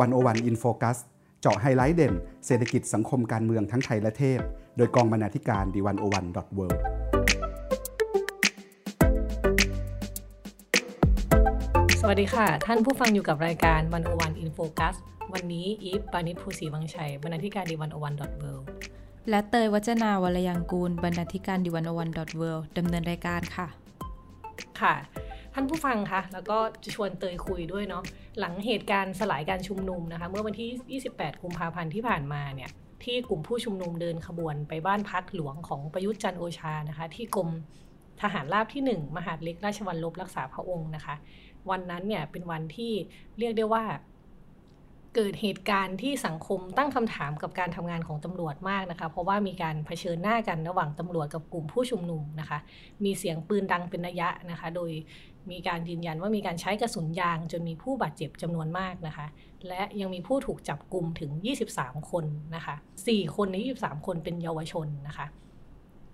One O One In Focus เจาะไฮไลท์เด่น เศรษฐกิจสังคมการเมืองทั้งไทยและเทศโดยกองบรรณาธิการ The One O One dot World สวัสดีค่ะ ท่านผู้ฟังอยู่กับรายการ One O One In Focus วันนี้อีฟปาณิส โพธิ์ศรีวังชัยบรรณาธิการ The One O One dot Worldและเตยวจนาวรรลยางกูร บรรณาธิการ The One O One dot World ดำเนินรายการค่ะ ค่ะท่านผู้ฟังคะแล้วก็จะชวนเตยคุยด้วยเนาะหลังเหตุการณ์สลายการชุมนุมนะคะ เมื่อวันที่ 28 กุมภาพันธ์ที่ผ่านมาเนี่ยที่กลุ่มผู้ชุมนุมเดินขบวนไปบ้านพักหลวงของประยุทธ์จันโอชานะคะ ที่กรมทหารราบที่ 1 มหาดเล็กราชวัลลบรักษาพระองค์นะคะ วันนั้นเนี่ยเป็นวันที่เรียกได้ว่า เกิดเหตุการณ์ที่สังคมตั้งคำถามกับการทำงานของตำรวจมากนะคะ เพราะว่ามีการเผชิญหน้ากันระหว่างตำรวจกับกลุ่มผู้ชุมนุมนะคะ มีเสียงปืนดังเป็นระยะนะคะ โดยมีการยืนยันว่ามีการใช้กระสุนยางจนมีผู้บาดเจ็บจำนวนมากนะคะ และยังมีผู้ถูกจับกลุ่มถึง 23 คนนะคะ 4 คนใน 23 คนเป็นเยาวชนนะคะ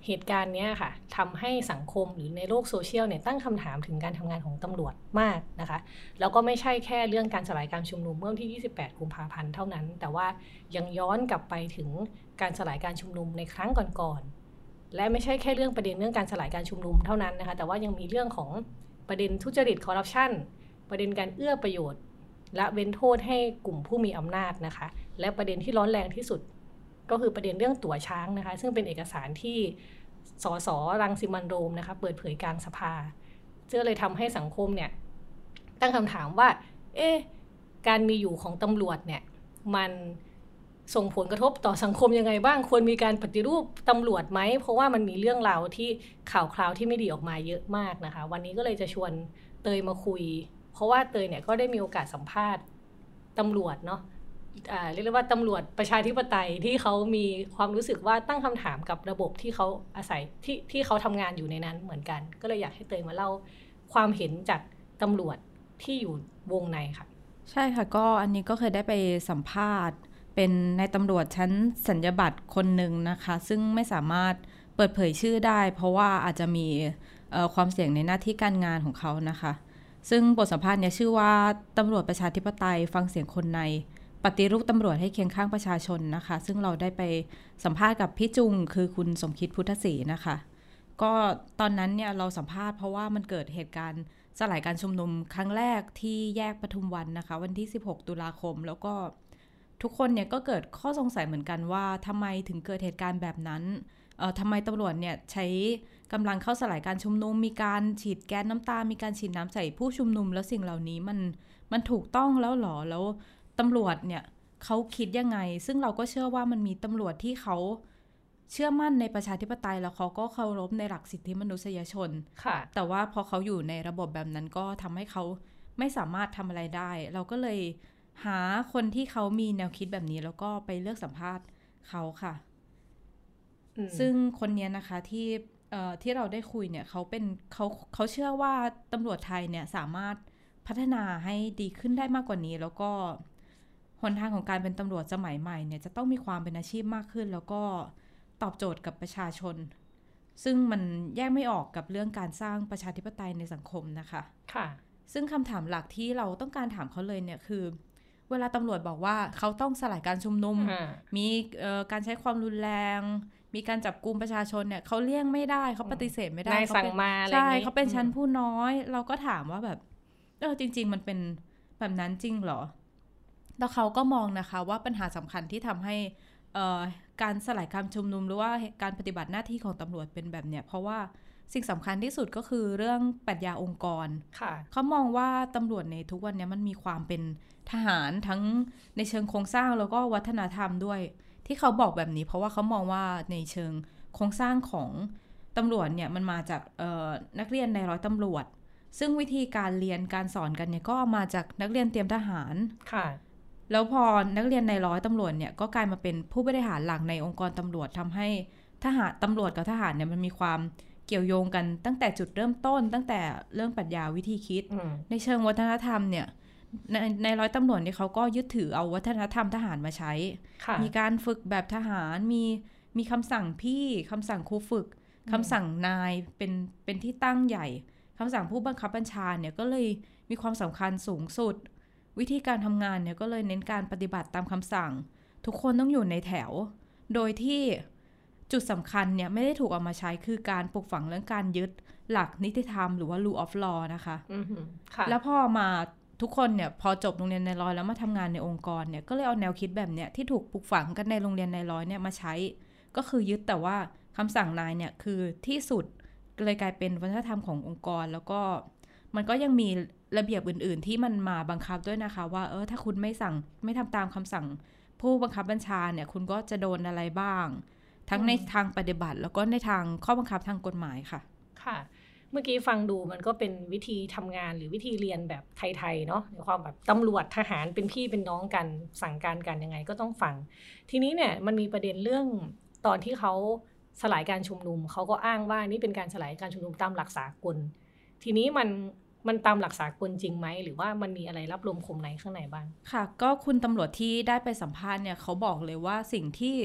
เหตุการณ์นี้ค่ะทำให้สังคมหรือในโลกโซเชียลเนี่ยตั้งคำถามถึงการทำงานของตำรวจมากนะคะ แล้วก็ไม่ใช่แค่เรื่องการสลายการชุมนุมเมื่อวันที่ 28 กุมภาพันธ์เท่านั้น แต่ว่ายังย้อนกลับไปถึงการสลายการชุมนุมในครั้งก่อนๆและไม่ใช่แค่เรื่องประเด็นเรื่องการสลายการชุมนุมเท่านั้นนะคะ แต่ว่ายังมีเรื่องของประเด็นทุจริตคอร์รัปชันประเด็นการเอื้อประโยชน์ และเว้นโทษให้กลุ่มผู้มีอำนาจนะคะ และประเด็นที่ร้อนแรงที่สุด ก็คือประเด็นเรื่องตั๋วช้างนะคะ ซึ่งเป็นเอกสารที่ สสรังสิมันโรมนะคะเปิดเผยการสภาเจ้าเลยทำให้สังคมเนี่ยตั้งคำถามว่า เอ๊ะการมีอยู่ของตำรวจเนี่ยมันส่งผลกระทบต่อสังคมยังไงบ้างควรมีการปฏิรูปตำรวจไหม เพราะว่ามันมีเรื่องราวที่ข่าวคราวที่ไม่ดีออกมาเยอะมากนะคะ วันนี้ก็เลยจะชวนเตยมาคุย เพราะว่าเตยเนี่ยก็ได้มีโอกาสสัมภาษณ์ตำรวจเนาะ เรียกว่าตำรวจประชาธิปไตยที่เขามีความรู้สึกว่าตั้งคำถามกับระบบที่เขาอาศัยที่ที่เขาทำงานอยู่ในนั้นเหมือนกัน ก็เลยอยากให้เตยมาเล่าความเห็นจากตำรวจที่อยู่วงในค่ะ ใช่ค่ะก็อันนี้ก็เคยได้ไปสัมภาษณ์ เป็นในตำรวจชั้นสัญญบัตรคนหนึ่งนะคะ ซึ่งไม่สามารถเปิดเผยชื่อได้ เพราะว่าอาจจะมีความเสี่ยงในหน้าที่การงานของเขานะคะ ซึ่งบทสัมภาษณ์เนี้ชื่อว่าตำรวจประชาธิปไตยฟังเสียงคนใน ปฏิรูปตำรวจให้เคียงข้างประชาชนนะคะ ซึ่งเราได้ไปสัมภาษณ์กับพี่จุง คือคุณสมคิดพุทธศรีนะคะ ก็ตอนนั้นเนี่ยเราสัมภาษณ์เพราะว่ามันเกิดเหตุการณ์สลายการชุมนุมครั้งแรกที่แยกปทุมวันนะคะ วันที่ 16 ตุลาคมแล้วก็ทุกคนเนี่ยก็เกิดข้อสงสัยเหมือนกันว่าทำไมถึงเกิดเหตุการณ์แบบนั้นเอ่อทำไมตำรวจเนี่ยใช้กำลังเข้าสลายการชุมนุม มีการฉีดแก๊สน้ำตา มีการฉีดน้ำใส่ผู้ชุมนุม แล้วสิ่งเหล่านี้มันมันถูกต้องแล้วหรอ แล้ว ตำรวจเนี่ยเขาคิดยังไง ซึ่งเราก็เชื่อว่ามันมีตำรวจที่เขาเชื่อมั่นในประชาธิปไตยแล้วเขาก็เคารพในหลักสิทธิมนุษยชน ค่ะ แต่ว่าพอเขาอยู่ในระบบแบบนั้นก็ทำให้เขาไม่สามารถทำอะไรได้ เราก็เลยหาคนที่เขามีแนวคิดแบบนี้แล้วก็ไปเลือกสัมภาษณ์เขาค่ะ ซึ่งคนนี้นะคะที่ที่เราได้คุยเนี่ยเขาเป็นเขาเขาเชื่อว่าตำรวจไทยเนี่ยสามารถพัฒนาให้ดีขึ้นได้มากกว่านี้ แล้วก็ หนทางของการเป็นตำรวจสมัยใหม่เนี่ยจะต้องมีความเป็นอาชีพมากขึ้น แล้วก็ตอบโจทย์กับประชาชน ซึ่งมันแยกไม่ออกกับเรื่องการสร้างประชาธิปไตยในสังคมนะคะค่ะ ซึ่งคำถามหลักที่เราต้องการถามเขาเลยเนี่ยคือ เวลาตำรวจบอกว่าเขาต้องสลายการชุมนุม มีการใช้ความรุนแรง มีการจับกลุ่มประชาชนเนี่ยเขาเลี่ยงไม่ได้เขาปฏิเสธไม่ได้เขาเป็นใช่เขาเป็นชั้นผู้น้อย เราก็ถามว่าแบบเออจริง ๆ มันเป็นแบบนั้นจริงเหรอ แล้วเขาก็มองนะคะว่าปัญหาสำคัญที่ทำให้การสลายการชุมนุมหรือว่าการปฏิบัติหน้าที่ของตำรวจเป็นแบบเนี้ยเพราะว่าสิ่งสำคัญที่สุดก็คือเรื่องปรัชญาองค์กรเขามองว่าตำรวจในทุกวันนี้มันมีความเป็นทหารทั้งในเชิงโครงสร้างแล้วก็วัฒนธรรมด้วย ที่เขาบอกแบบนี้ เพราะว่าเขามองว่าในเชิงโครงสร้างของตำรวจเนี่ยมันมาจากนักเรียนในร้อยตำรวจ ซึ่งวิธีการเรียนการสอนกันเนี่ยก็มาจากนักเรียนเตรียมทหารค่ะ แล้วพอนักเรียนในร้อยตำรวจเนี่ยก็กลายมาเป็นผู้บริหารหลักในองค์กรตำรวจทำให้ทหารตำรวจกับทหารเนี่ยมันมีความเกี่ยวโยงกันตั้งแต่จุดเริ่มต้น ตั้งแต่เรื่องปรัชญาวิธีคิด ในเชิงวัฒนธรรมเนี่ยในในร้อยตำรวจเนี่ยเขาก็ยึดถือเอาวัฒนธรรมทหารมาใช้ มีการฝึกแบบทหารมีมีคำสั่งพี่คำสั่งครูฝึกคำสั่งนายเป็นเป็นที่ตั้งใหญ่คำสั่งผู้บังคับบัญชาเนี่ยก็เลยมีความสำคัญสูงสุด วิธีการทำงานเนี่ยก็เลยเน้นการปฏิบัติตามคำสั่ง ทุกคนต้องอยู่ในแถว โดยที่จุดสำคัญเนี่ยไม่ได้ถูกเอามาใช้คือการปลูกฝังเรื่องการยึดหลักนิติธรรมหรือว่า rule of law นะคะอือหือค่ะแล้วพอมาทุกคนเนี่ยพอจบโรงเรียนในร้อยแล้วมาทำงานในองค์กรเนี่ยก็เลยเอาแนวคิดแบบเนี้ยที่ถูกปลูกฝังกันในโรงเรียนในร้อยเนี่ยมาใช้ ก็คือยึดแต่ว่าคำสั่งนายเนี่ยคือที่สุดเลยกลายเป็นวัฒนธรรมขององค์กร แล้วก็มันก็ยังมี ระเบียบอื่น ๆ ที่มันมาบังคับด้วยนะคะ ว่าเออถ้าคุณไม่สั่งไม่ทำตามคำสั่ง ผู้บังคับบัญชาเนี่ย คุณก็จะโดนอะไรบ้าง ทั้งในทางปฏิบัติ แล้วก็ในทางข้อบังคับทางกฎหมายค่ะ ค่ะ เมื่อกี้ฟังดูมันก็เป็นวิธีทำงานหรือวิธีเรียนแบบไทย ๆ เนาะในความแบบตำรวจทหารเป็นพี่เป็นน้องกันสั่งการกันยังไงก็ต้องฟัง ทีนี้เนี่ยมันมีประเด็นเรื่องตอนที่เขาสลายการชุมนุมเขาก็อ้างว่านี่เป็นการสลายการชุมนุมตามหลักสากล ทีนี้มัน มันตามหลักสากลจริงไหม หรือว่ามันมีอะไรรับลมคมในข้างในบ้าง ค่ะ ก็คุณตำรวจที่ได้ไปสัมภาษณ์เนี่ยเขาบอกเลยว่าสิ่งที่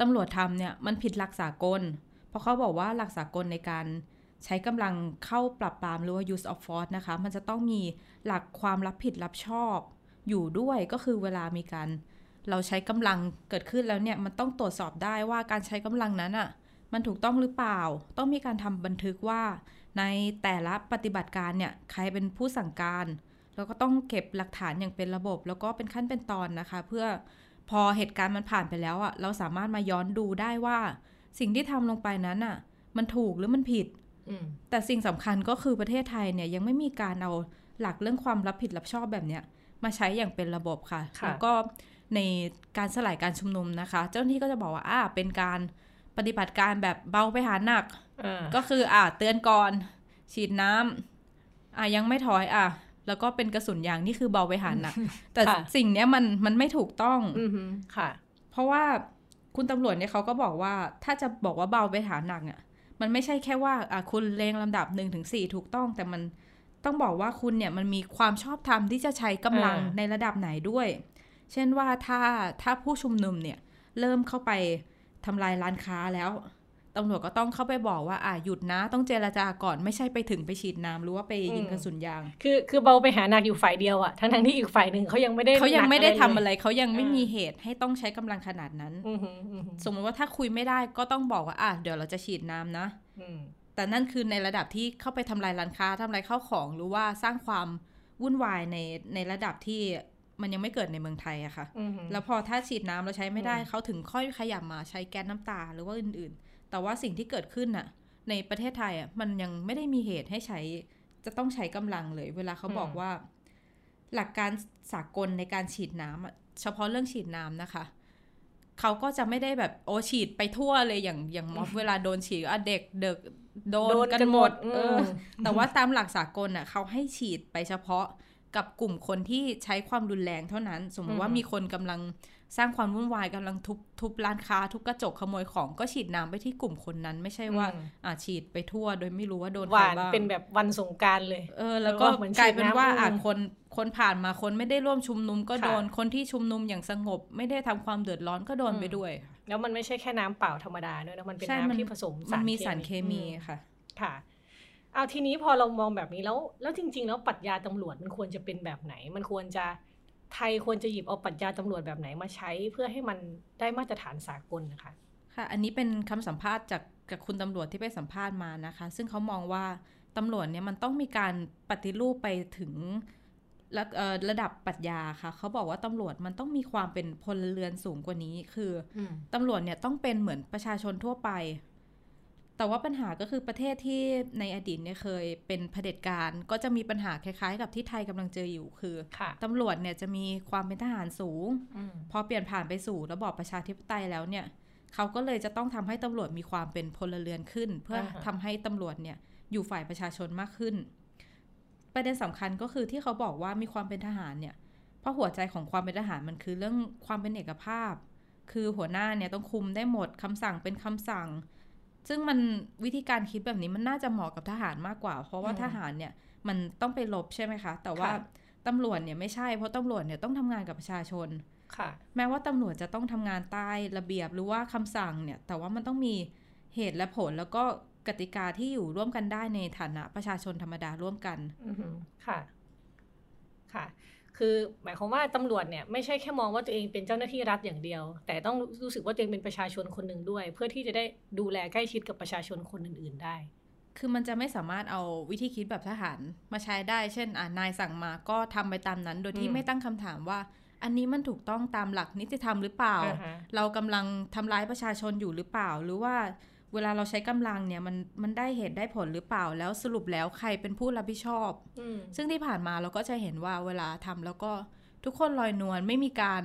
ตำรวจทำเนี่ยมันผิดหลักสากล เพราะเขาบอกว่าหลักสากลในการใช้กำลังเข้าปรับปรามหรือว่า use of force นะคะ มันจะต้องมีหลักความรับผิดรับชอบ อยู่ด้วยก็คือเวลามีการเราใช้กำลังเกิดขึ้นแล้วเนี่ยมันต้องตรวจสอบได้ว่าการใช้กำลังนั้นอะ่ะมันถูกต้องหรือเปล่า ต้องมีการทำบันทึกว่า ในแต่ละปฏิบัติการเนี่ยใครเป็นผู้สั่งการ แล้วก็ต้องเก็บหลักฐานอย่างเป็นระบบ แล้วก็เป็นขั้นเป็นตอนนะคะ เพื่อพอเหตุการณ์มันผ่านไปแล้วอะ่ะเราสามารถมาย้อนดูได้ว่า สิ่งที่ทำลงไปนั้นอะ มันถูกหรือมันผิดอืมแต่สิ่งสำคัญก็คือประเทศไทยเนี่ยยังไม่มีการเอาหลักเรื่องความรับผิดรับชอบแบบเนี้ยมาใช้อย่างเป็นระบบค่ะค่ะแล้วก็ในการสลายการชุมนุมนะคะ เจ้าหน้าที่ก็จะบอกว่าอ่าเป็นการปฏิบัติการแบบเบาไปหาหนักอ่า ก็คืออ่าเตือนก่อนฉีดน้ำอ่ายังไม่ถอยอะ แล้วก็เป็นกระสุนยางนี่คือเบาไปหาหนักแต่สิ่งเนี้ยมันมันไม่ถูกต้องอือหือค่ะ เพราะว่าคุณตำรวจเนี่ยเขาก็บอกว่า ถ้าจะบอกว่าเบาไปหาหนักอะมันไม่ใช่แค่ว่าอะคุณเลงลำดับหนึ่งถึงสี่ถูกต้อง แต่มันต้องบอกว่าคุณเนี่ยมันมีความชอบธรรมที่จะใช้กำลังอ่าในระดับไหนด้วย เช่นว่าถ้าถ้าผู้ชุมนุมเนี่ย เริ่มเข้าไปทำลายร้านค้าแล้ว ตำรวจก็ต้องเข้าไปบอกว่าอะหยุดนะ ต้องเจรจาก่อนไม่ใช่ไปถึงไปฉีดน้ำหรือว่าไปยิงกระสุนยาง คือคือเบาไปหาหนักอยู่ฝ่ายเดียวอะทั้งทั้งๆที่อีกฝ่ายหนึ่งเขายังไม่ได้เขายังไม่ได้หนักทำอะไรเลยเขายังไม่อ่ามีมีเหตุให้ต้องใช้กำลังขนาดนั้นอือหืออือหือสมมติว่าถ้าคุยไม่ได้ก็ต้องบอกว่าอะเดี๋ยวเราจะฉีดน้ำนะอืมแต่นั่นคือในระดับที่เข้าไปทำลายร้านค้าทำลายข้าวของหรือว่าสร้างความวุ่นวายในในระดับที่มันยังไม่เกิดในเมืองไทยอะค่ะอือหือแล้วพอถ้าฉีดน้ำเราใช้ไม่ได้อืมเขาถึงค่อยขยับมาใช้แก๊สน้ำตาหรือว่าอื่นๆ แต่ว่าสิ่งที่เกิดขึ้นน่ะ ในประเทศไทยอะมันยังไม่ได้มีเหตุให้ใช้ จะต้องใช้กำลังเลย เวลาเขาบอกว่า หลักการสากลในการฉีดน้ำอะเฉพาะเรื่องฉีดน้ำนะคะเขาก็จะไม่ได้แบบโอฉีดไปทั่วเลยอย่างอย่างม็อบเวลาโดนฉีดอะเด็กเด็กโดนโดนกันกันหหมมดดเออมแต่ว่าตามหลักสากลน่ะเขาให้ฉีดไปเฉพาะกับกลุ่มคนที่ใช้ความรุนแรงเท่านั้น สมมติว่าอืมมีคนกำลัง สร้างความวุ่นวายกำลังทุบทุบร้านค้า ทุบกระจกขโมยของก็ฉีดน้ำไปที่กลุ่มคนนั้น ไม่ใช่ว่าอืมอ่าฉีดไปทั่ว โดยไม่รู้ว่าโดนหใครวานบ้างเป็นแบบวันสงกรารเลย เออ แล้วก็เออเหมือนกลายเป็นว่าฉีดน้ำอะอืมคนคนผ่านมาคนไม่ได้ร่วมชุมนุมก็ค่ะโดนคนที่ชุมนุมอย่างสงบ ไม่ได้ทำความเดือดร้อนก็โดนอืมไปด้วย แล้วมันไม่ใช่แค่น้ำเปล่าธรรมดาด้วยนะมันเป็นใช่น้ำที่ผสมมันมีสารเคมีอืค่ะค่ะเอาทีนี้พอเรามองแบบนี้แล้ว แล้วจริง ๆ แล้วปรัชญาตำรวจมันควรจะเป็นแบบไหน มันควรจะ ไทยควรจะหยิบเอาปรัชญาตำรวจแบบไหนมาใช้เพื่อให้มันได้มาตรฐานสากลนะคะ ค่ะ อันนี้เป็นคำสัมภาษณ์จากจากคุณตำรวจที่ไปสัมภาษณ์มานะคะ ซึ่งเขามองว่าตำรวจเนี่ยมันต้องมีการปฏิรูปไปถึงระเอ่อระดับปรัชญาค่ะ เขาบอกว่าตำรวจมันต้องมีความเป็นพลเรือนสูงกว่านี้ คืออืมตำรวจเนี่ยต้องเป็นเหมือนประชาชนทั่วไป แต่ว่าปัญหาก็คือประเทศที่ในอดีตเนี่ยเคยเป็นเผด็จการ ก็จะมีปัญหาคล้ายๆ กับที่ไทยกำลังเจออยู่คือค่ะตำรวจเนี่ยจะมีความเป็นทหารสูงอืมพอเปลี่ยนผ่านไปสู่ระบอบประชาธิปไตยแล้วเนี่ยเขาก็เลยจะต้องทำให้ตำรวจมีความเป็นพลเรือนขึ้น เพื่อทำให้ตำรวจเนี่ยอยู่ฝ่ายประชาชนมากขึ้น ประเด็นสำคัญก็คือที่เขาบอกว่ามีความเป็นทหารเนี่ยเพราะหัวใจของความเป็นทหารมันคือเรื่องความเป็นเอกภาพ คือหัวหน้าเนี่ยต้องคุมได้หมดคำสั่งเป็นคำสั่ง ซึ่งมันวิธีการคิดแบบนี้มันน่าจะเหมาะกับทหารมากกว่า เพราะว่าทหารเนี่ยมันต้องไปรบใช่ไหมคะ แต่ว่าตำรวจเนี่ยไม่ใช่ เพราะตำรวจเนี่ยต้องทำงานกับประชาชนค่ะ แม้ว่าตำรวจจะต้องทำงานใต้ระเบียบหรือว่าคำสั่งเนี่ย แต่ว่ามันต้องมีเหตุและผลแล้วก็กติกาที่อยู่ร่วมกันได้ในฐานะประชาชนธรรมดาร่วมกันอือหือค่ะ ค่ะ คือหมายความว่าตำรวจเนี่ยไม่ใช่แค่มองว่าตัวเองเป็นเจ้าหน้าที่รัฐอย่างเดียว แต่ต้องรู้สึกว่าตัวเองเป็นประชาชนคนหนึ่งด้วย เพื่อที่จะได้ดูแลใกล้ชิดกับประชาชนคนอื่น ๆ ได้ คือมันจะไม่สามารถเอาวิธีคิดแบบทหารมาใช้ได้ เช่นอ่านายสั่งมาก็ทำไปตามนั้น โดยที่ไม่ตั้งคำถามว่า อันนี้มันถูกต้องตามหลักนิติธรรมหรือเปล่าอ่าฮะเรากำลังทำร้ายประชาชนอยู่หรือเปล่า หรือว่า เวลาเราใช้กำลังเนี่ยมันมันได้เหตุได้ผลหรือเปล่าแล้วสรุปแล้วใครเป็นผู้รับผิดชอบอืมซึ่งที่ผ่านมาเราก็จะเห็นว่าเวลาทำแล้วก็ทุกคนลอยนวลไม่มีการ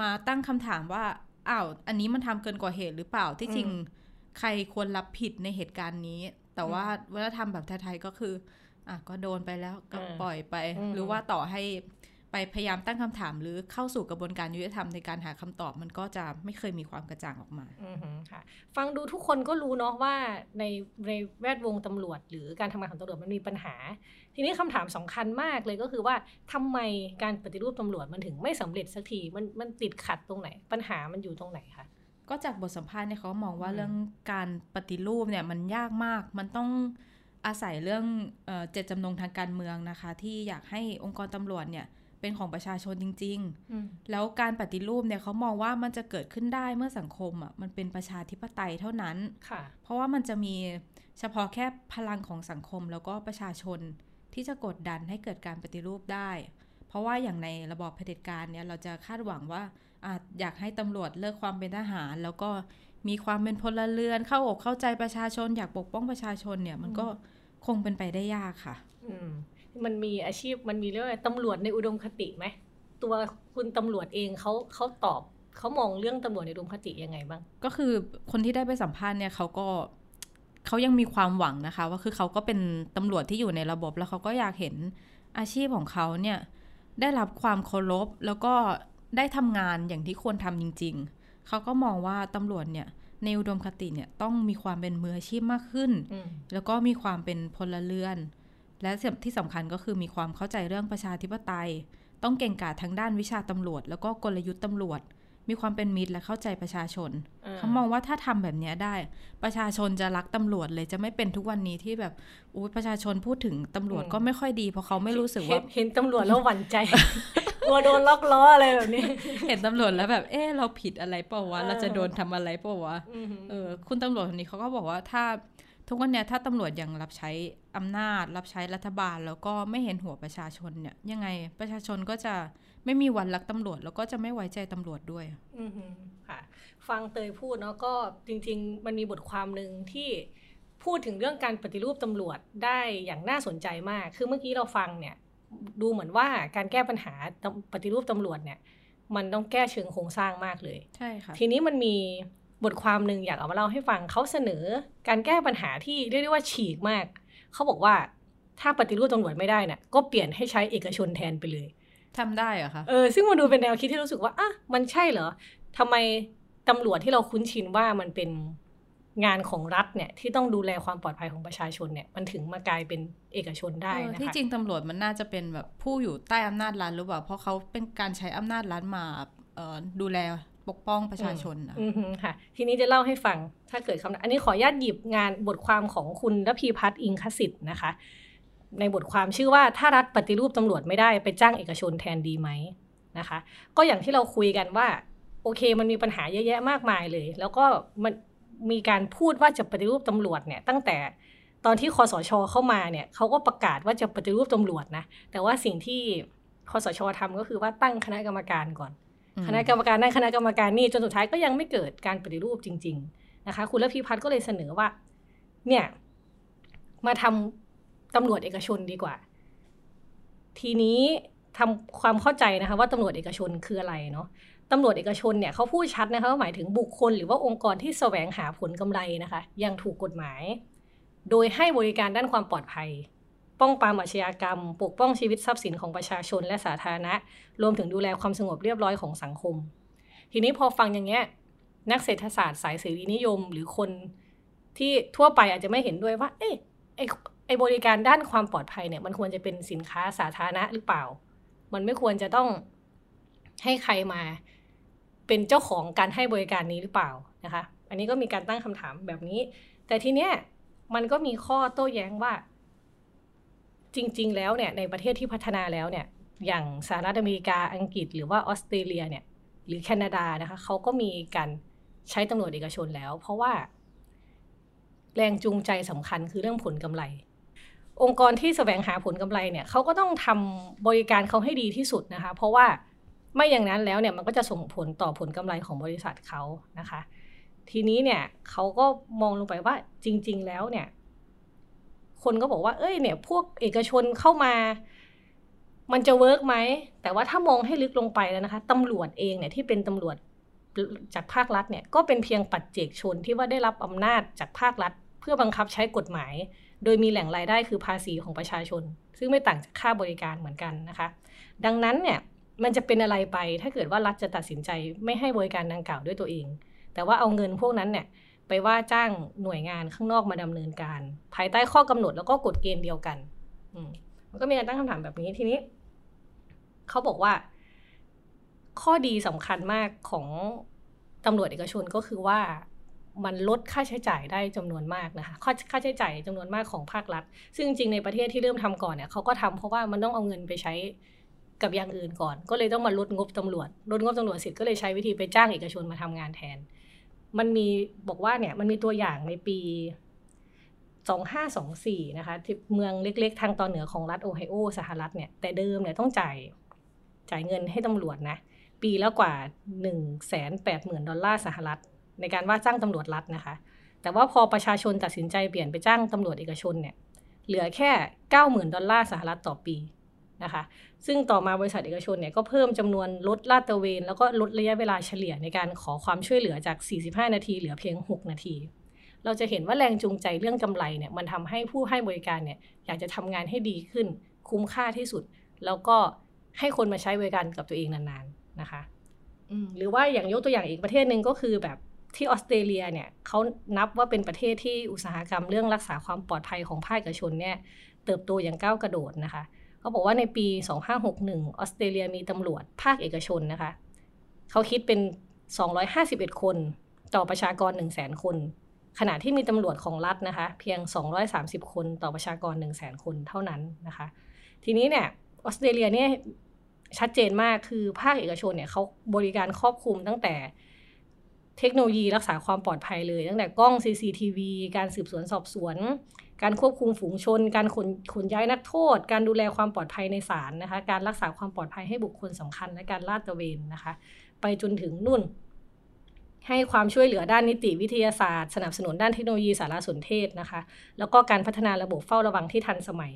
มาตั้งคำถามว่าอ้าวอันนี้มันทำเกินกว่าเหตุหรือเปล่าที่จริงใครควรรับผิดในเหตุการณ์นี้ แต่ว่าเวลาทำแบบไทยๆก็คืออะก็โดนไปแล้วก็อ่าปล่อยไปอืมหรือว่าต่อให้ ไปพยายามตั้งคำถามหรือเข้าสู่กระบวนการยุติธรรมในการหาคำตอบมันก็จะไม่เคยมีความกระจ่างออกมาอือหือค่ะฟังดูทุกคนก็รู้เนาะว่าในในแวดวงตำรวจ หรือการทำงานของตำรวจมันมีปัญหา ทีนี้คำถามสำคัญมากเลยก็คือว่าทำไมการปฏิรูปตำรวจมันถึงไม่สำเร็จสักทีมันมันติดขัดตรงไหน ปัญหามันอยู่ตรงไหนคะก็จากบทสัมภาษณ์เนี่ยเขามองว่าอืมเรื่องการปฏิรูปเนี่ยมันยากมากมันต้องอาศัยเรื่องเอ่อเจตจำนงทางการเมืองนะคะ ที่อยากให้องค์กรตำรวจเนี่ย เป็นของประชาชนจริง ๆ แล้วการปฏิรูปเนี่ยเขามองว่ามันจะเกิดขึ้นได้เมื่อสังคมอะมันเป็นประชาธิปไตยเท่านั้นค่ะเพราะว่ามันจะมีเฉพาะแค่พลังของสังคมแล้วก็ประชาชนที่จะกดดันให้เกิดการปฏิรูปได้ เพราะว่าอย่างในระบอบเผด็จการเนี่ยเราจะคาดหวังว่าอาจอยากให้ตำรวจเลิกความเป็นทหาร แล้วก็มีความเป็นพลเรือนเข้าอกเข้าใจประชาชน อยากปกป้องประชาชนเนี่ยมันก็คงเป็นไปได้ยากค่ะ อื มมันมีอาชีพมันมีเรื่องอะไรตำรวจในอุดมคติไหมตัวคุณตำรวจเองเขาเขาตอบเขามองเรื่องตำรวจในอุดมคติยังไงบ้าง ก็คือคนที่ได้ไปสัมภาษณ์เนี่ยเขาก็เขายังมีความหวังนะคะ ว่าคือเขาก็เป็นตำรวจที่อยู่ในระบบ แล้วเขาก็อยากเห็นอาชีพของเขาเนี่ยได้รับความเคารพแล้วก็ได้ทำงานอย่างที่ควรทำจริง ๆ เขาก็มองว่าตำรวจเนี่ยในอุดมคติเนี่ยต้องมีความเป็นมืออาชีพมากขึ้นอืมแล้วก็มีความเป็นพลเรือน และที่สำคัญก็คือมีความเข้าใจเรื่องประชาธิปไตย ต้องเก่งกาจทางด้านวิชาตำรวจ แล้วก็กลยุทธ์ตำรวจ มีความเป็นมิตรและเข้าใจประชาชนอ่าเขามองว่าถ้าทำแบบเนี้ยได้ ประชาชนจะรักตำรวจเลยจะไม่เป็นทุกวันนี้ที่แบบอุ้ยประชาชนพูดถึงตำรวจก็ไม่ค่อยดี เพราะเขาไม่รู้สึกเห็ว่านเห็นตำรวจแล้วหวั่นใจกลัวโดนล็อกล้ออะไรแบบนี้ เห็นตำรวจแล้วแบบ เออเราผิดอะไรเปล่าวะเออเราจะโดนทำอะไรเปล่าวะอืมเออคุณตำรวจคนนี้เขาก็บอกว่าถ้าทุกวันเนี้ยถ้าตำรวจยังรับใช้ อำนาจรับใช้รัฐบาลแล้วก็ไม่เห็นหัวประชาชนเนี่ย ยังไงประชาชนก็จะไม่มีวันรักตำรวจ แล้วก็จะไม่ไว้ใจตำรวจด้วย อืมค่ะ ฟังเตยพูดเนาะก็จริง ๆ มันมีบทความหนึ่งที่พูดถึงเรื่องการปฏิรูปตำรวจได้อย่างน่าสนใจมาก คือเมื่อกี้เราฟังเนี่ย ดูเหมือนว่าการแก้ปัญหาตำปฏิรูปตำรวจเนี่ย มันต้องแก้เชิงโครงสร้างมากเลย ใช่ค่ะ ทีนี้มันมีบทความหนึ่งอยากเอามาเล่าให้ฟังเขาเสนอการแก้ปัญหาที่เรียกได้ว่าฉีกมาก เขาบอกว่าถ้าปฏิรูปตำรวจไม่ได้น่ะก็เปลี่ยนให้ใช้เอกชนแทนไปเลยทำได้เหรอคะเออซึ่งมันดูเป็นแนวคิดที่รู้สึกว่าอะมันใช่เหรอทำไมตำรวจที่เราคุ้นชินว่ามันเป็นงานของรัฐเนี่ยที่ต้องดูแลความปลอดภัยของประชาชนเนี่ยมันถึงมากลายเป็นเอกชนได้เออนะคะที่จริงตำรวจมันน่าจะเป็นแบบผู้อยู่ใต้อำนาจรัฐหรือเปล่าเพราะเขาเป็นการใช้อำนาจรัฐมาเอ่อดูแล ปกป้องประชาชนนะอือฮึค่ะ ทีนี้จะเล่าให้ฟังถ้าเกิดคำอันนี้ขออนุญาตหยิบงานบทความของคุณรพีพัฒน์อิงคสิทธิ์นะคะ ในบทความชื่อว่าถ้ารัฐปฏิรูปตำรวจไม่ได้ไปจ้างเอกชนแทนดีไหมนะคะ ก็อย่างที่เราคุยกันว่า โอเคมันมีปัญหาเยอะแยะมากมายเลย แล้วก็มันมีการพูดว่าจะปฏิรูปตำรวจเนี่ยตั้งแต่ตอนที่คอสชเข้ามาเนี่ยเขาก็ประกาศว่าจะปฏิรูปตำรวจนะแต่ว่าสิ่งที่คอสชทำก็คือว่าตั้งคณะกรรมการก่อน คณะกรรมการนั่นคณะกรรมการนี่จนสุดท้ายก็ยังไม่เกิดการปฏิรูปจริง ๆ นะคะ คุณระพีพัฒน์ก็เลยเสนอว่า เนี่ย มาทำตำรวจเอกชนดีกว่า ทีนี้ทำความเข้าใจนะคะ ว่าตำรวจเอกชนคืออะไรเนาะตำรวจเอกชนเนี่ยเขาพูดชัดนะคะว่าหมายถึงบุคคลหรือว่าองค์กรที่แสวงหาผลกำไรนะคะ อยังถูกกฎหมาย โดยให้บริการด้านความปลอดภัย ป้องปรามอาชญากรรม ปกป้องชีวิตทรัพย์สินของประชาชนและสาธารณะ รวมถึงดูแลความสงบเรียบร้อยของสังคม ทีนี้พอฟังอย่างเงี้ยนักเศรษฐศาสตร์สายเสรีนิยม หรือคนที่ทั่วไปอาจจะไม่เห็นด้วยว่า เอ๊ะไอไอบริการด้านความปลอดภัยเนี่ย มันควรจะเป็นสินค้าสาธารณะหรือเปล่า มันไม่ควรจะต้องให้ใครมาเป็นเจ้าของการให้บริการนี้หรือเปล่านะคะ อันนี้ก็มีการตั้งคำถามแบบนี้ แต่ทีเนี้ยมันก็มีข้อโต้แย้งว่า จริง ๆ แล้วเนี่ยในประเทศที่พัฒนาแล้วเนี่ยอย่างสหรัฐอเมริกาอังกฤษหรือว่าออสเตรเลียเนี่ยหรือแคนาดานะคะเขาก็มีการใช้ตำรวจเอกชนแล้ว เพราะว่า แรงจูงใจสำคัญคือเรื่องผลกำไร องค์กรที่แสวงหาผลกำไรเนี่ยเขาก็ต้องทำบริการเขาให้ดีที่สุดนะคะ เพราะว่าไม่อย่างนั้นแล้วเนี่ยมันก็จะส่งผลต่อผลกำไรของบริษัทเขานะคะ ทีนี้เนี่ยเขาก็มองลงไปว่าจริง ๆ แล้วเนี่ย คนก็บอกว่าเอ้ยเนี่ย พวกเอกชนเข้ามา มันจะเวิร์กไหม แต่ว่าถ้ามองให้ลึกลงไปแล้วนะคะตำรวจเองเนี่ยที่เป็นตำรวจจากภาครัฐเนี่ยก็เป็นเพียงปัจเจกชนที่ว่าได้รับอำนาจจากภาครัฐ เพื่อบังคับใช้กฎหมาย โดยมีแหล่งรายได้คือภาษีของประชาชน ซึ่งไม่ต่างจากค่าบริการเหมือนกันนะคะ ดังนั้นเนี่ยมันจะเป็นอะไรไปถ้าเกิดว่ารัฐจะตัดสินใจไม่ให้บริการดังกล่าวด้วยตัวเอง แต่ว่าเอาเงินพวกนั้นเนี่ย ไปว่าจ้างหน่วยงานข้างนอกมาดำเนินการ ภายใต้ข้อกำหนดแล้วก็กฎเกณฑ์เดียวกันอมันก็มีการตั้งคำถามแบบนี้ทีนี้เขาบอกว่า ข้อดีสำคัญมากของตำรวจเอกชนก็คือว่ามันลดค่าใช้จ่ายได้จำนวนมากนะคะค่าค่าใช้จ่ายจำนวนมากของภาครัฐ ซึ่งจริงในประเทศที่เริ่มทำก่อนเนี่ยเขาก็ทำเพราะว่ามันต้องเอาเงินไปใช้กับอย่างอื่นก่อน ก็เลยต้องมาลดงบตำรวจ ลดงบตำรวจเสร็จก็เลยใช้วิธีไปจ้างเอกชนมาทำงานแทน มันมีบอกว่าเนี่ยมันมีตัวอย่างในปี 2524 นะคะที่เมืองเล็กๆ ทางตอนเหนือของรัฐโอไฮโอสหรัฐเนี่ยแต่เดิมเนี่ยต้องจ่ายจ่ายเงินให้ตำรวจนะ ปีและกว่า 1 8 0 0 0 0 ดอลลาร์สหรัฐ ในการว่าจ้างตำรวจรัฐนะคะ แต่ว่าพอประชาชนตัดสินใจเปลี่ยนไปจ้างตำรวจเอกชนเนี่ยเหลือแค่ 90,000 ดอลลาร์สหรัฐต่อปี นะคะ ซึ่งต่อมาบริษัทเอกชนเนี่ยก็เพิ่มจำนวนลดลาดตระเวน แล้วก็ลดระยะเวลาเฉลี่ยในการขอความช่วยเหลือจาก 45 นาที เหลือเพียง 6 นาที เราจะเห็นว่าแรงจูงใจเรื่องกำไรเนี่ยมันทำให้ผู้ให้บริการเนี่ยอยากจะทำงานให้ดีขึ้น คุ้มค่าที่สุด แล้วก็ให้คนมาใช้บริการกับตัวเองนานๆนะคะหรือว่าอย่างยกตัวอย่างอีกประเทศหนึ่งก็คือแบบที่ออสเตรเลียเนี่ยเขานับว่าเป็นประเทศที่อุตสาหกรรมเรื่องรักษาความปลอดภัยของภาคเอกชนเนี่ยเติบโตอย่างก้าวกระโดดนะคะ เขาบอกว่าในปี 2561 ออสเตรเลียมีตำรวจภาคเอกชนนะคะ เขาคิดเป็น 251 คน ต่อประชากร 100,000 คน ขณะที่มีตำรวจของรัฐนะคะ เพียง 230 คนต่อประชากร 100,000 คนเท่านั้นนะคะ ทีนี้เนี่ยออสเตรเลียเนี่ยชัดเจนมากคือภาคเอกชนเนี่ยเขาบริการครอบคลุมตั้งแต่เทคโนโลยีรักษาความปลอดภัยเลย ตั้งแต่กล้อง CCTV การสืบสวนสอบสวน การควบคุมฝูงชน การขนขนย้ายนักโทษ การดูแลความปลอดภัยในศาลนะคะ การรักษาความปลอดภัยให้บุคคลสำคัญและการลาดตระเวนนะคะ ไปจนถึงนุ่น ให้ความช่วยเหลือด้านนิติวิทยาศาสตร์ สนับสนุนด้านเทคโนโลยีสารสนเทศนะคะ แล้วก็การพัฒนาระบบเฝ้าระวังที่ทันสมัย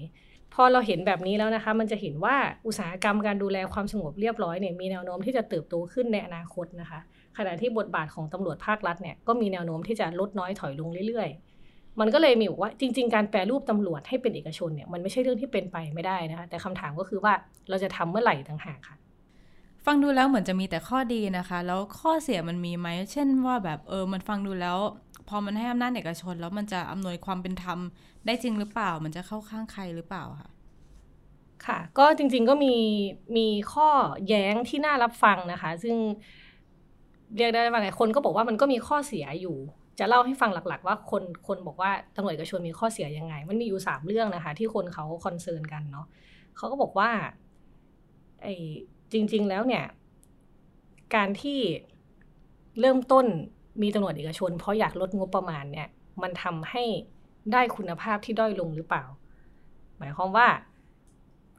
พอเราเห็นแบบนี้แล้วนะคะ มันจะเห็นว่าอุตสาหกรรมการดูแลความสงบเรียบร้อยเนี่ยมีแนวโน้มที่จะเติบโตขึ้นในอนาคตนะคะ ขณะที่บทบาทของตำรวจภาครัฐเนี่ยก็มีแนวโน้มที่จะลดน้อยถอยลงเรื่อยๆ มันก็เลยมีบอกว่าจริง ๆ การแปลรูปตำรวจให้เป็นเอกชนเนี่ยมันไม่ใช่เรื่องที่เป็นไปไม่ได้นะคะแต่คำถามก็คือว่าเราจะทำเมื่อไหร่ต่างหากค่ะ ฟังดูแล้วเหมือนจะมีแต่ข้อดีนะคะ แล้วข้อเสียมันมีไหมเช่นว่าแบบเออมันฟังดูแล้ว พอมันให้อำนาจเอกชน แล้วมันจะอำนวยความเป็นธรรมได้จริงหรือเปล่า มันจะเข้าข้างใครหรือเปล่าค่ะค่ะ ก็จริงๆก็มีมีข้อแย้งที่น่ารับฟังนะคะ ซึ่งเรียกได้ว่าไงคนก็บอกว่ามันก็มีข้อเสียอยู่ จะเล่าให้ฟังหลัก ๆ ว่าคนคนบอกว่าตำรวจเอกชนมีข้อเสียยังไง มันมีอยู่สามเรื่องนะคะ ที่คนเขาคอนเซิร์นกันเนาะเขาก็บอกว่าไอ้จริง ๆ แล้วเนี่ย การที่เริ่มต้นมีตำรวจเอกชน เพราะอยากลดงบประมาณเนี่ย มันทำให้ได้คุณภาพที่ด้อยลงหรือเปล่า หมายความว่า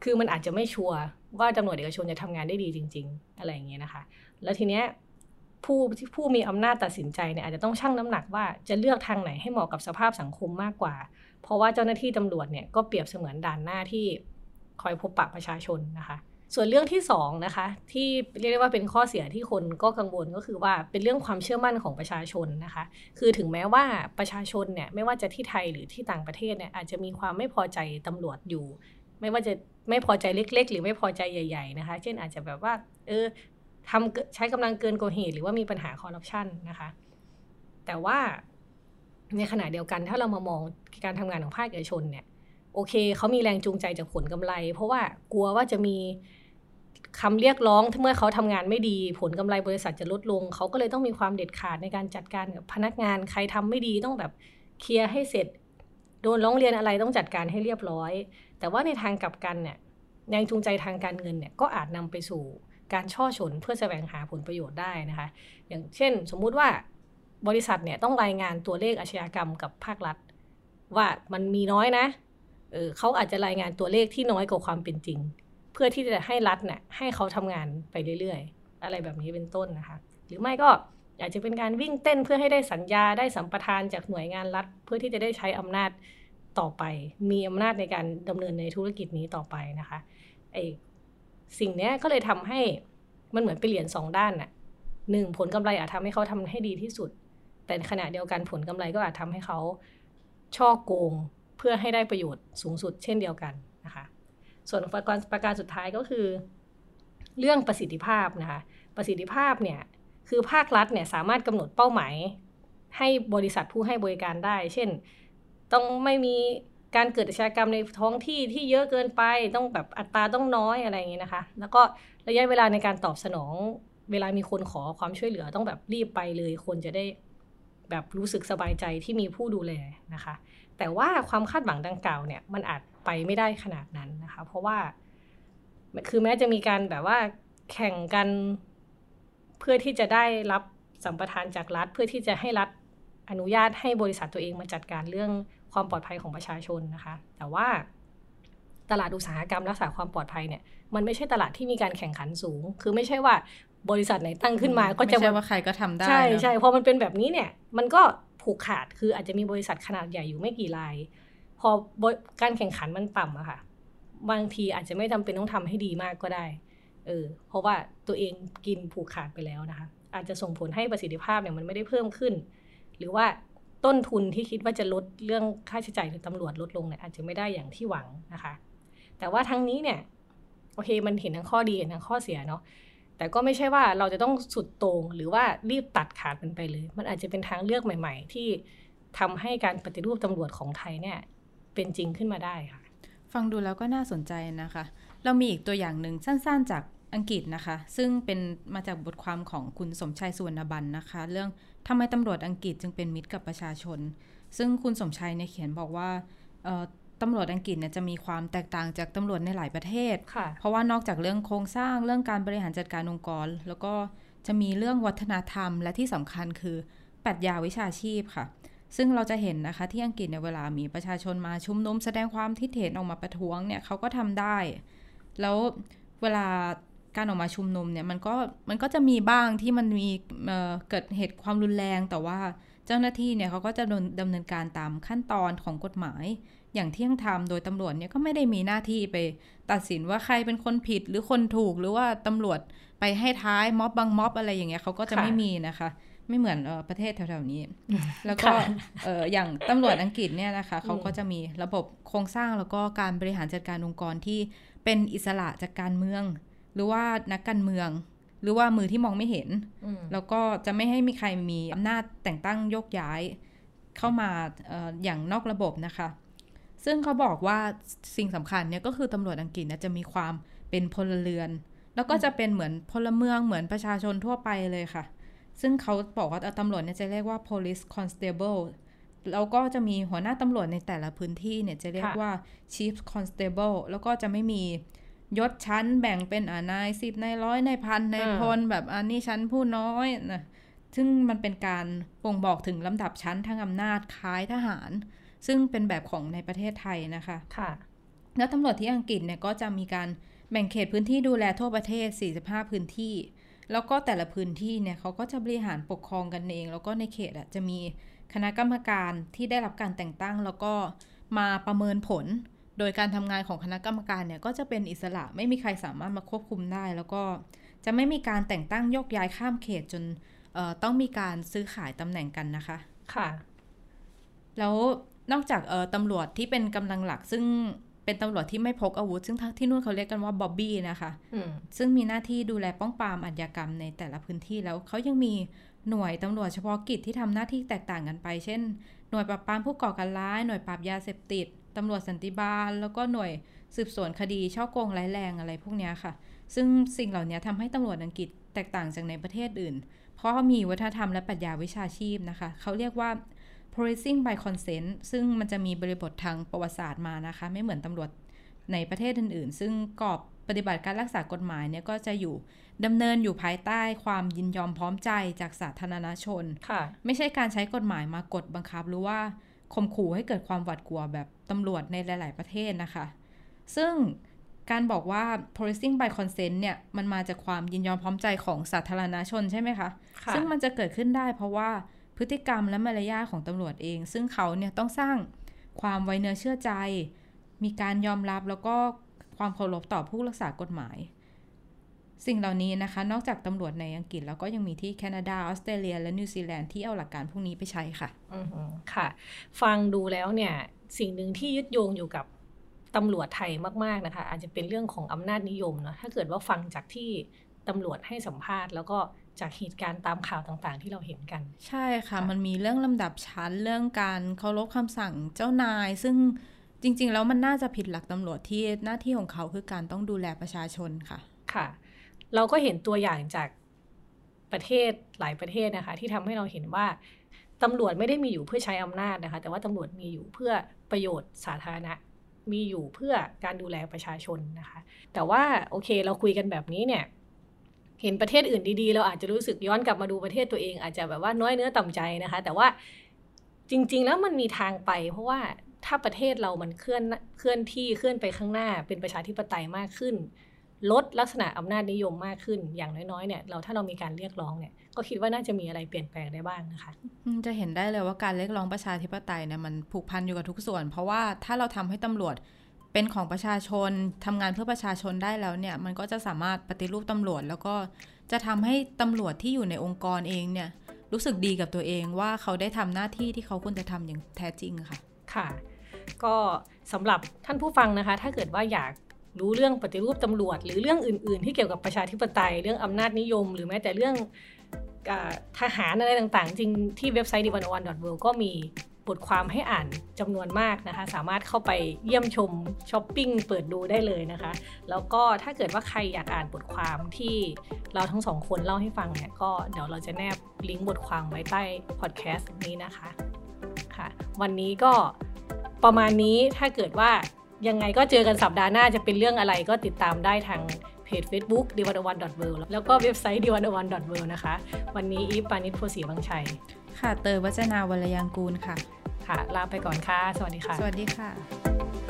คือมันอาจจะไม่ชัวร์ว่าตำรวจเอกชนจะทำงานได้ดีจริง ๆ อะไรอย่างเงี้ยนะคะ แล้วทีเนี้ย ผู้ผู้มีอำนาจตัดสินใจเนี่ยอาจจะต้องชั่งน้ำหนักว่าจะเลือกทางไหนให้เหมาะกับสภาพสังคมมากกว่า เพราะว่าเจ้าหน้าที่ตำรวจเนี่ยก็เปรียบเสมือนด่านหน้าที่คอยพบปะประชาชนนะคะ ส่วนเรื่องที่2นะคะที่เรียกได้ว่าเป็นข้อเสียที่คนก็กังวลก็คือว่าเป็นเรื่องความเชื่อมั่นของประชาชนนะคะ คือถึงแม้ว่าประชาชนเนี่ยไม่ว่าจะที่ไทยหรือที่ต่างประเทศเนี่ยอาจจะมีความไม่พอใจตำรวจอยู่ ไม่ว่าจะไม่พอใจเล็ก ๆ หรือไม่พอใจใหญ่ ๆนะคะ เช่นอาจจะแบบว่าเออ ทำใช้กำลังเกินกว่าเหตุหรือว่ามีปัญหาคอร์รัปชันนะคะ แต่ว่าในขณะเดียวกันถ้าเรามามองการทำงานของภาคเอกชนเนี่ยโอเคเขามีแรงจูงใจจากผลกำไร เพราะว่ากลัวว่าจะมีคำเรียกร้องเมื่อเขาทำงานไม่ดี ผลกำไรบริษัทจะลดลง เขาก็เลยต้องมีความเด็ดขาดในการจัดการกับพนักงานใครทำไม่ดีต้องแบบเคลียร์ให้เสร็จ โดนร้องเรียนอะไรต้องจัดการให้เรียบร้อย แต่ว่าในทางกลับกันเนี่ยแรงจูงใจทางการเงินเนี่ยก็อาจนำไปสู่ การช่อฉนเพื่อแสวงหาผลประโยชน์ได้นะคะ อย่างเช่น สมมุติว่าบริษัทเนี่ยต้องรายงานตัวเลขอาชญากรรมกับภาครัฐ ว่ามันมีน้อยนะเออเขาอาจจะรายงานตัวเลขที่น้อยกว่าความเป็นจริง เพื่อที่จะให้รัฐเนี่ยให้เขาทำงานไปเรื่อยๆ อะไรแบบนี้เป็นต้นนะคะ หรือไม่ก็อาจจะเป็นการวิ่งเต้นเพื่อให้ได้สัญญาได้สัมปทานจากหน่วยงานรัฐ เพื่อที่จะได้ใช้อำนาจต่อไป มีอำนาจในการดำเนินในธุรกิจนี้ต่อไปนะคะไอ สิ่งนี้ก็เลยทำให้มันเหมือนเป็นเหรียญสองด้านน่ะหนึ่งผลกำไรอาจทำให้เขาทำให้ดีที่สุด แต่ขณะเดียวกันผลกำไรก็อาจทำให้เขาช่อโกงเพื่อให้ได้ประโยชน์สูงสุดเช่นเดียวกันนะคะ ส่วนประการประการสุดท้ายก็คือ เรื่องประสิทธิภาพนะคะ ประสิทธิภาพเนี่ยคือภาครัฐเนี่ยสามารถกำหนดเป้าหมาย ให้บริษัทผู้ให้บริการได้ เช่น ต้องไม่มี การเกิดอาชญากรรมในท้องที่ที่เยอะเกินไปต้องแบบอัตราต้องน้อยอะไรอย่างนี้นะคะ แล้วก็ระยะเวลาในการตอบสนอง เวลามีคนขอความช่วยเหลือต้องแบบรีบไปเลย คนจะได้แบบรู้สึกสบายใจที่มีผู้ดูแลนะคะ แต่ว่าความคาดหวังดังกล่าวเนี่ยมันอาจไปไม่ได้ขนาดนั้นนะคะ เพราะว่าคือแม้จะมีการแบบว่าแข่งกันเพื่อที่จะได้รับสัมปทานจากรัฐ เพื่อที่จะให้รัฐอนุญาตให้บริษัทตัวเองมาจัดการเรื่อง ความปลอดภัยของประชาชนนะคะ แต่ว่าตลาดอุตสาหกรรมรักษาความปลอดภัยเนี่ยมันไม่ใช่ตลาดที่มีการแข่งขันสูง คือไม่ใช่ว่าบริษัทไหนตั้งขึ้นมาก็จะไม่ใช่ว่าใครก็ทำได้ ใช่ใช่พอมันเป็นแบบนี้เนี่ย มันก็ผูกขาดคืออาจจะมีบริษัทขนาดใหญ่อยู่ไม่กี่ราย พอการแข่งขันมันต่ำอะค่ะ บางทีอาจจะไม่จำเป็นต้องทำให้ดีมากก็ได้ เออ เพราะว่าตัวเองกินผูกขาดไปแล้วนะคะ อาจจะส่งผลให้ประสิทธิภาพเนี่ยมันไม่ได้เพิ่มขึ้น หรือว่า ต้นทุนที่คิดว่าจะลดเรื่องค่าใช้จ่ายหรือตำรวจลดลงเนี่ยอาจจะไม่ได้อย่างที่หวังนะคะ แต่ว่าทั้งนี้เนี่ยโอเคมันเห็นทั้งข้อดีทั้งข้อเสียเนาะแต่ก็ไม่ใช่ว่าเราจะต้องสุดต่งหรือว่ารีบตัดขาดมันไปเลย มันอาจจะเป็นทางเลือกใหม่ ๆ ที่ทำให้การปฏิรูปตำรวจของไทยเนี่ยเป็นจริงขึ้นมาได้ค่ะ ฟังดูแล้วก็น่าสนใจนะคะ เรามีอีกตัวอย่างหนึ่งสั้นๆจากอังกฤษนะคะ ซึ่งเป็นมาจากบทความของคุณสมชัยสุวรรณบันนะคะ เรื่อง ทำไมตำรวจอังกฤษจึงเป็นมิตรกับประชาชน ซึ่งคุณสมชัยเนี่ยเขียนบอกว่าตำรวจอังกฤษเนี่ยจะมีความแตกต่างจากตำรวจในหลายประเทศ เพราะว่านอกจากเรื่องโครงสร้างเรื่องการบริหารจัดการองค์กร แล้วก็จะมีเรื่องวัฒนธรรม และที่สำคัญคือปรัชญาวิชาชีพค่ะ ซึ่งเราจะเห็นนะคะที่อังกฤษในเวลามีประชาชนมาชุมนุมแสดงความคิดเห็นออกมาประท้วงเนี่ยเขาก็ทำได้ แล้วเวลา การออกมาชุมนุมเนี่ยมันก็มันก็จะมีบ้างที่มันมีเเกิดเหตุความรุนแรงแต่ว่าเจ้าหน้าที่เนี่ยเขาก็จะดำเนินการตามขั้นตอนของกฎหมาย อย่างเที่ยงธรรมโดยตำรวจเนี่ยก็ไม่ได้มีหน้าที่ไปตัดสินว่าใครเป็นคนผิดหรือคนถูกหรือว่าตำรวจไปให้ท้ายม็อบบางม็อบอะไรอย่างเงี้ยเขาก็จะไม่มีนะคะ ไม่เหมือนออประเทศแถวๆนี้ แล้วก็อออย่างตำรวจอังกฤษเนี่ยนะคะเขาก็จะมีระบบโครงสร้างแล้วก็การบริหารจัดการองค์กรที่เป็นอิสระจากการเมือง หรือว่านักการเมือง หรือว่ามือที่มองไม่เห็น แล้วก็จะไม่ให้มีใครมีอำนาจแต่งตั้งยกย้ายเข้ามาออย่างนอกระบบนะคะ ซึ่งเขาบอกว่าสิ่งสำคัญเนี่ยก็คือตำรวจอังกฤษจะมีความเป็นพลเรือน แล้วก็จะเป็นเหมือนพลเมืองเหมือนประชาชนทั่วไปเลยค่ะ ซึ่งเขาบอกว่าตำรวจเนี่ยจะเรียกว่า police constable แล้วก็จะมีหัวหน้าตำรวจในแต่ละพื้นที่เนี่ยจะเรียกว่า chief constable แล้วก็จะไม่มี ยศชั้นแบ่งเป็นอ่านายสิบนายร้อยนายพันนายพลแบบอันนี้ชั้นผู้น้อยนะซึ่งมันเป็นการบ่งบอกถึงลำดับชั้นทางอำนาจคล้ายทหาร ซึ่งเป็นแบบของในประเทศไทยนะคะค่ะ แล้วตำรวจที่อังกฤษเนี่ยก็จะมีการแบ่งเขตพื้นที่ดูแลทั่วประเทศ 45 พื้นที่ แล้วก็แต่ละพื้นที่เนี่ยเขาก็จะบริหารปกครองกันเอง แล้วก็ในเขตอะจะมีคณะกรรมการที่ได้รับการแต่งตั้ง แล้วก็มาประเมินผล โดยการทำงานของคณะกรรมการเนี่ยก็จะเป็นอิสระไม่มีใครสามารถมาควบคุมได้ แล้วก็จะไม่มีการแต่งตั้งยกย้ายข้ามเขตจนต้องมีการซื้อขายตำแหน่งกันนะคะ ค่ะ แล้วนอกจากตำรวจที่เป็นกำลังหลักซึ่งเป็นตำรวจที่ไม่พกอาวุธ ซึ่งที่นู่นเขาเรียกกันว่าบ๊อบบี้นะคะซึ่งมีหน้าที่ดูแลป้องปรามอาชญากรรมในแต่ละพื้นที่แล้วเขายังมีหน่วยตำรวจเฉพาะกิจที่ทำหน้าที่แตกต่างกันไป เช่น หน่วยปราบปรามผู้ก่อการร้าย หน่วยปราบยาเสพติด ตำรวจสันติบาล แล้วก็หน่วยสืบสวนคดีช่อโกงร้ายแรงอะไรพวกนี้ค่ะ ซึ่งสิ่งเหล่านี้ทำให้ตำรวจอังกฤษแตกต่างจากในประเทศอื่น เพราะมีวัฒนธรรมและปรัชญาวิชาชีพนะคะ เขาเรียกว่า policing by consent ซึ่งมันจะมีบริบททางประวัติศาสตร์มานะคะ ไม่เหมือนตำรวจในประเทศอื่นๆ ซึ่งกรอบปฏิบัติการรักษากฎหมายเนี่ยก็จะอยู่ดำเนินอยู่ภายใต้ความยินยอมพร้อมใจจากสาธารณชนค่ะไม่ใช่การใช้กฎหมายมากดบังคับหรือว่า ข่มขู่ให้เกิดความหวาดกลัวแบบตำรวจในหลาย ๆ ประเทศนะคะ ซึ่งการบอกว่า policing by consent เนี่ย มันมาจากความยินยอมพร้อมใจของสาธารณชนใช่ไหมคะค่ะซึ่งมันจะเกิดขึ้นได้เพราะว่าพฤติกรรมและมารยาทของตำรวจเอง ซึ่งเขาเนี่ยต้องสร้างความไว้เนื้อเชื่อใจ มีการยอมรับแล้วก็ความเคารพต่อผู้รักษากฎหมาย สิ่งเหล่านี้นะคะ นอกจากตำรวจในอังกฤษ แล้วก็ยังมีที่แคนาดา ออสเตรเลีย และนิวซีแลนด์ที่เอาหลักการพวกนี้ไปใช้ค่ะอือหือค่ะ ฟังดูแล้วเนี่ย สิ่งหนึ่งที่ยึดโยงอยู่กับตำรวจไทยมากๆนะคะ อาจจะเป็นเรื่องของอำนาจนิยมเนาะถ้าเกิดว่าฟังจากที่ตำรวจให้สัมภาษณ์ แล้วก็จากเหตุการณ์ตามข่าวต่างๆ ที่เราเห็นกัน ใช่ค่ะค่ะมันมีเรื่องลำดับชั้นเรื่องการเคารพคำสั่งเจ้านาย ซึ่งจริง ๆ แล้วมันน่าจะผิดหลักตำรวจที่หน้าที่ของเขาคือการต้องดูแลประชาชนค่ะ ค่ะ เราก็เห็นตัวอย่างจากประเทศหลายประเทศนะคะ ที่ทำให้เราเห็นว่าตำรวจไม่ได้มีอยู่เพื่อใช้อำนาจนะคะ แต่ว่าตำรวจมีอยู่เพื่อประโยชน์สาธารณะ มีอยู่เพื่อการดูแลประชาชนนะคะ แต่ว่าโอเคเราคุยกันแบบนี้เนี่ย เห็นประเทศอื่นดีๆ เราอาจจะรู้สึกย้อนกลับมาดูประเทศตัวเองอาจจะแบบว่าน้อยเนื้อต่ำใจนะคะ แต่ว่าจริง ๆ แล้วมันมีทางไป เพราะว่าถ้าประเทศเรามันเคลื่อนเคลื่อนที่เคลื่อนไปข้างหน้า เป็นประชาธิปไตยมากขึ้น ลดลักษณะอำนาจนิยมมากขึ้นอย่างน้อยๆเนี่ยเราถ้าเรามีการเรียกร้องเนี่ยก็คิดว่าน่าจะมีอะไรเปลี่ยนแปลงได้บ้างนะคะอืมจะเห็นได้เลยว่าการเรียกร้องประชาธิปไตยเนี่ยมันผูกพันอยู่กับทุกส่วน เพราะว่าถ้าเราทำให้ตำรวจเป็นของประชาชนทำงานเพื่อประชาชนได้แล้วเนี่ยมันก็จะสามารถปฏิรูปตำรวจ แล้วก็จะทำให้ตำรวจที่อยู่ในองค์กรเองเนี่ยรู้สึกดีกับตัวเองว่าเขาได้ทำหน้าที่ที่เขาควรจะทำอย่างแท้จริงค่ะ ค่ะ ก็สำหรับท่านผู้ฟังนะคะ ถ้าเกิดว่าอยาก รู้เรื่องปฏิรูปตำรวจ หรือเรื่องอื่น ๆ ที่เกี่ยวกับประชาธิปไตย เรื่องอำนาจนิยม หรือแม้แต่เรื่องอทหารอะไรต่างๆ จริงที่เว็บไซต์ d 1 1 w o r l d ก็มีบทความให้อ่านจำนวนมากนะคะ สามารถเข้าไปเยี่ยมชมช้อปปิ้งเปิดดูได้เลยนะคะ แล้วก็ถ้าเกิดว่าใครอยากอ่านบทความที่เราทั้งสองคนเล่าให้ฟังเนี่ยก็เดี๋ยวเราจะแนบลิงก์บทความไว้ใต้พอดแคสต์นี้นะคะค่ะ วันนี้ก็ประมาณนี้ถ้าเกิดว่า ยังไงก็เจอกันสัปดาห์หน้าจะเป็นเรื่องอะไรก็ติดตามได้ทางเพจ Facebook d 1 1 w o r l d แล้วก็เว็บไซต์ d 1 1 w o r l d นะคะ วันนี้อีฟปานิชโพสีวังชัย ค่ะ เตยวัจนาวรยางกูลค่ะ ค่ะ ลาไปก่อนค่ะ สวัสดีค่ะ สวัสดีค่ะ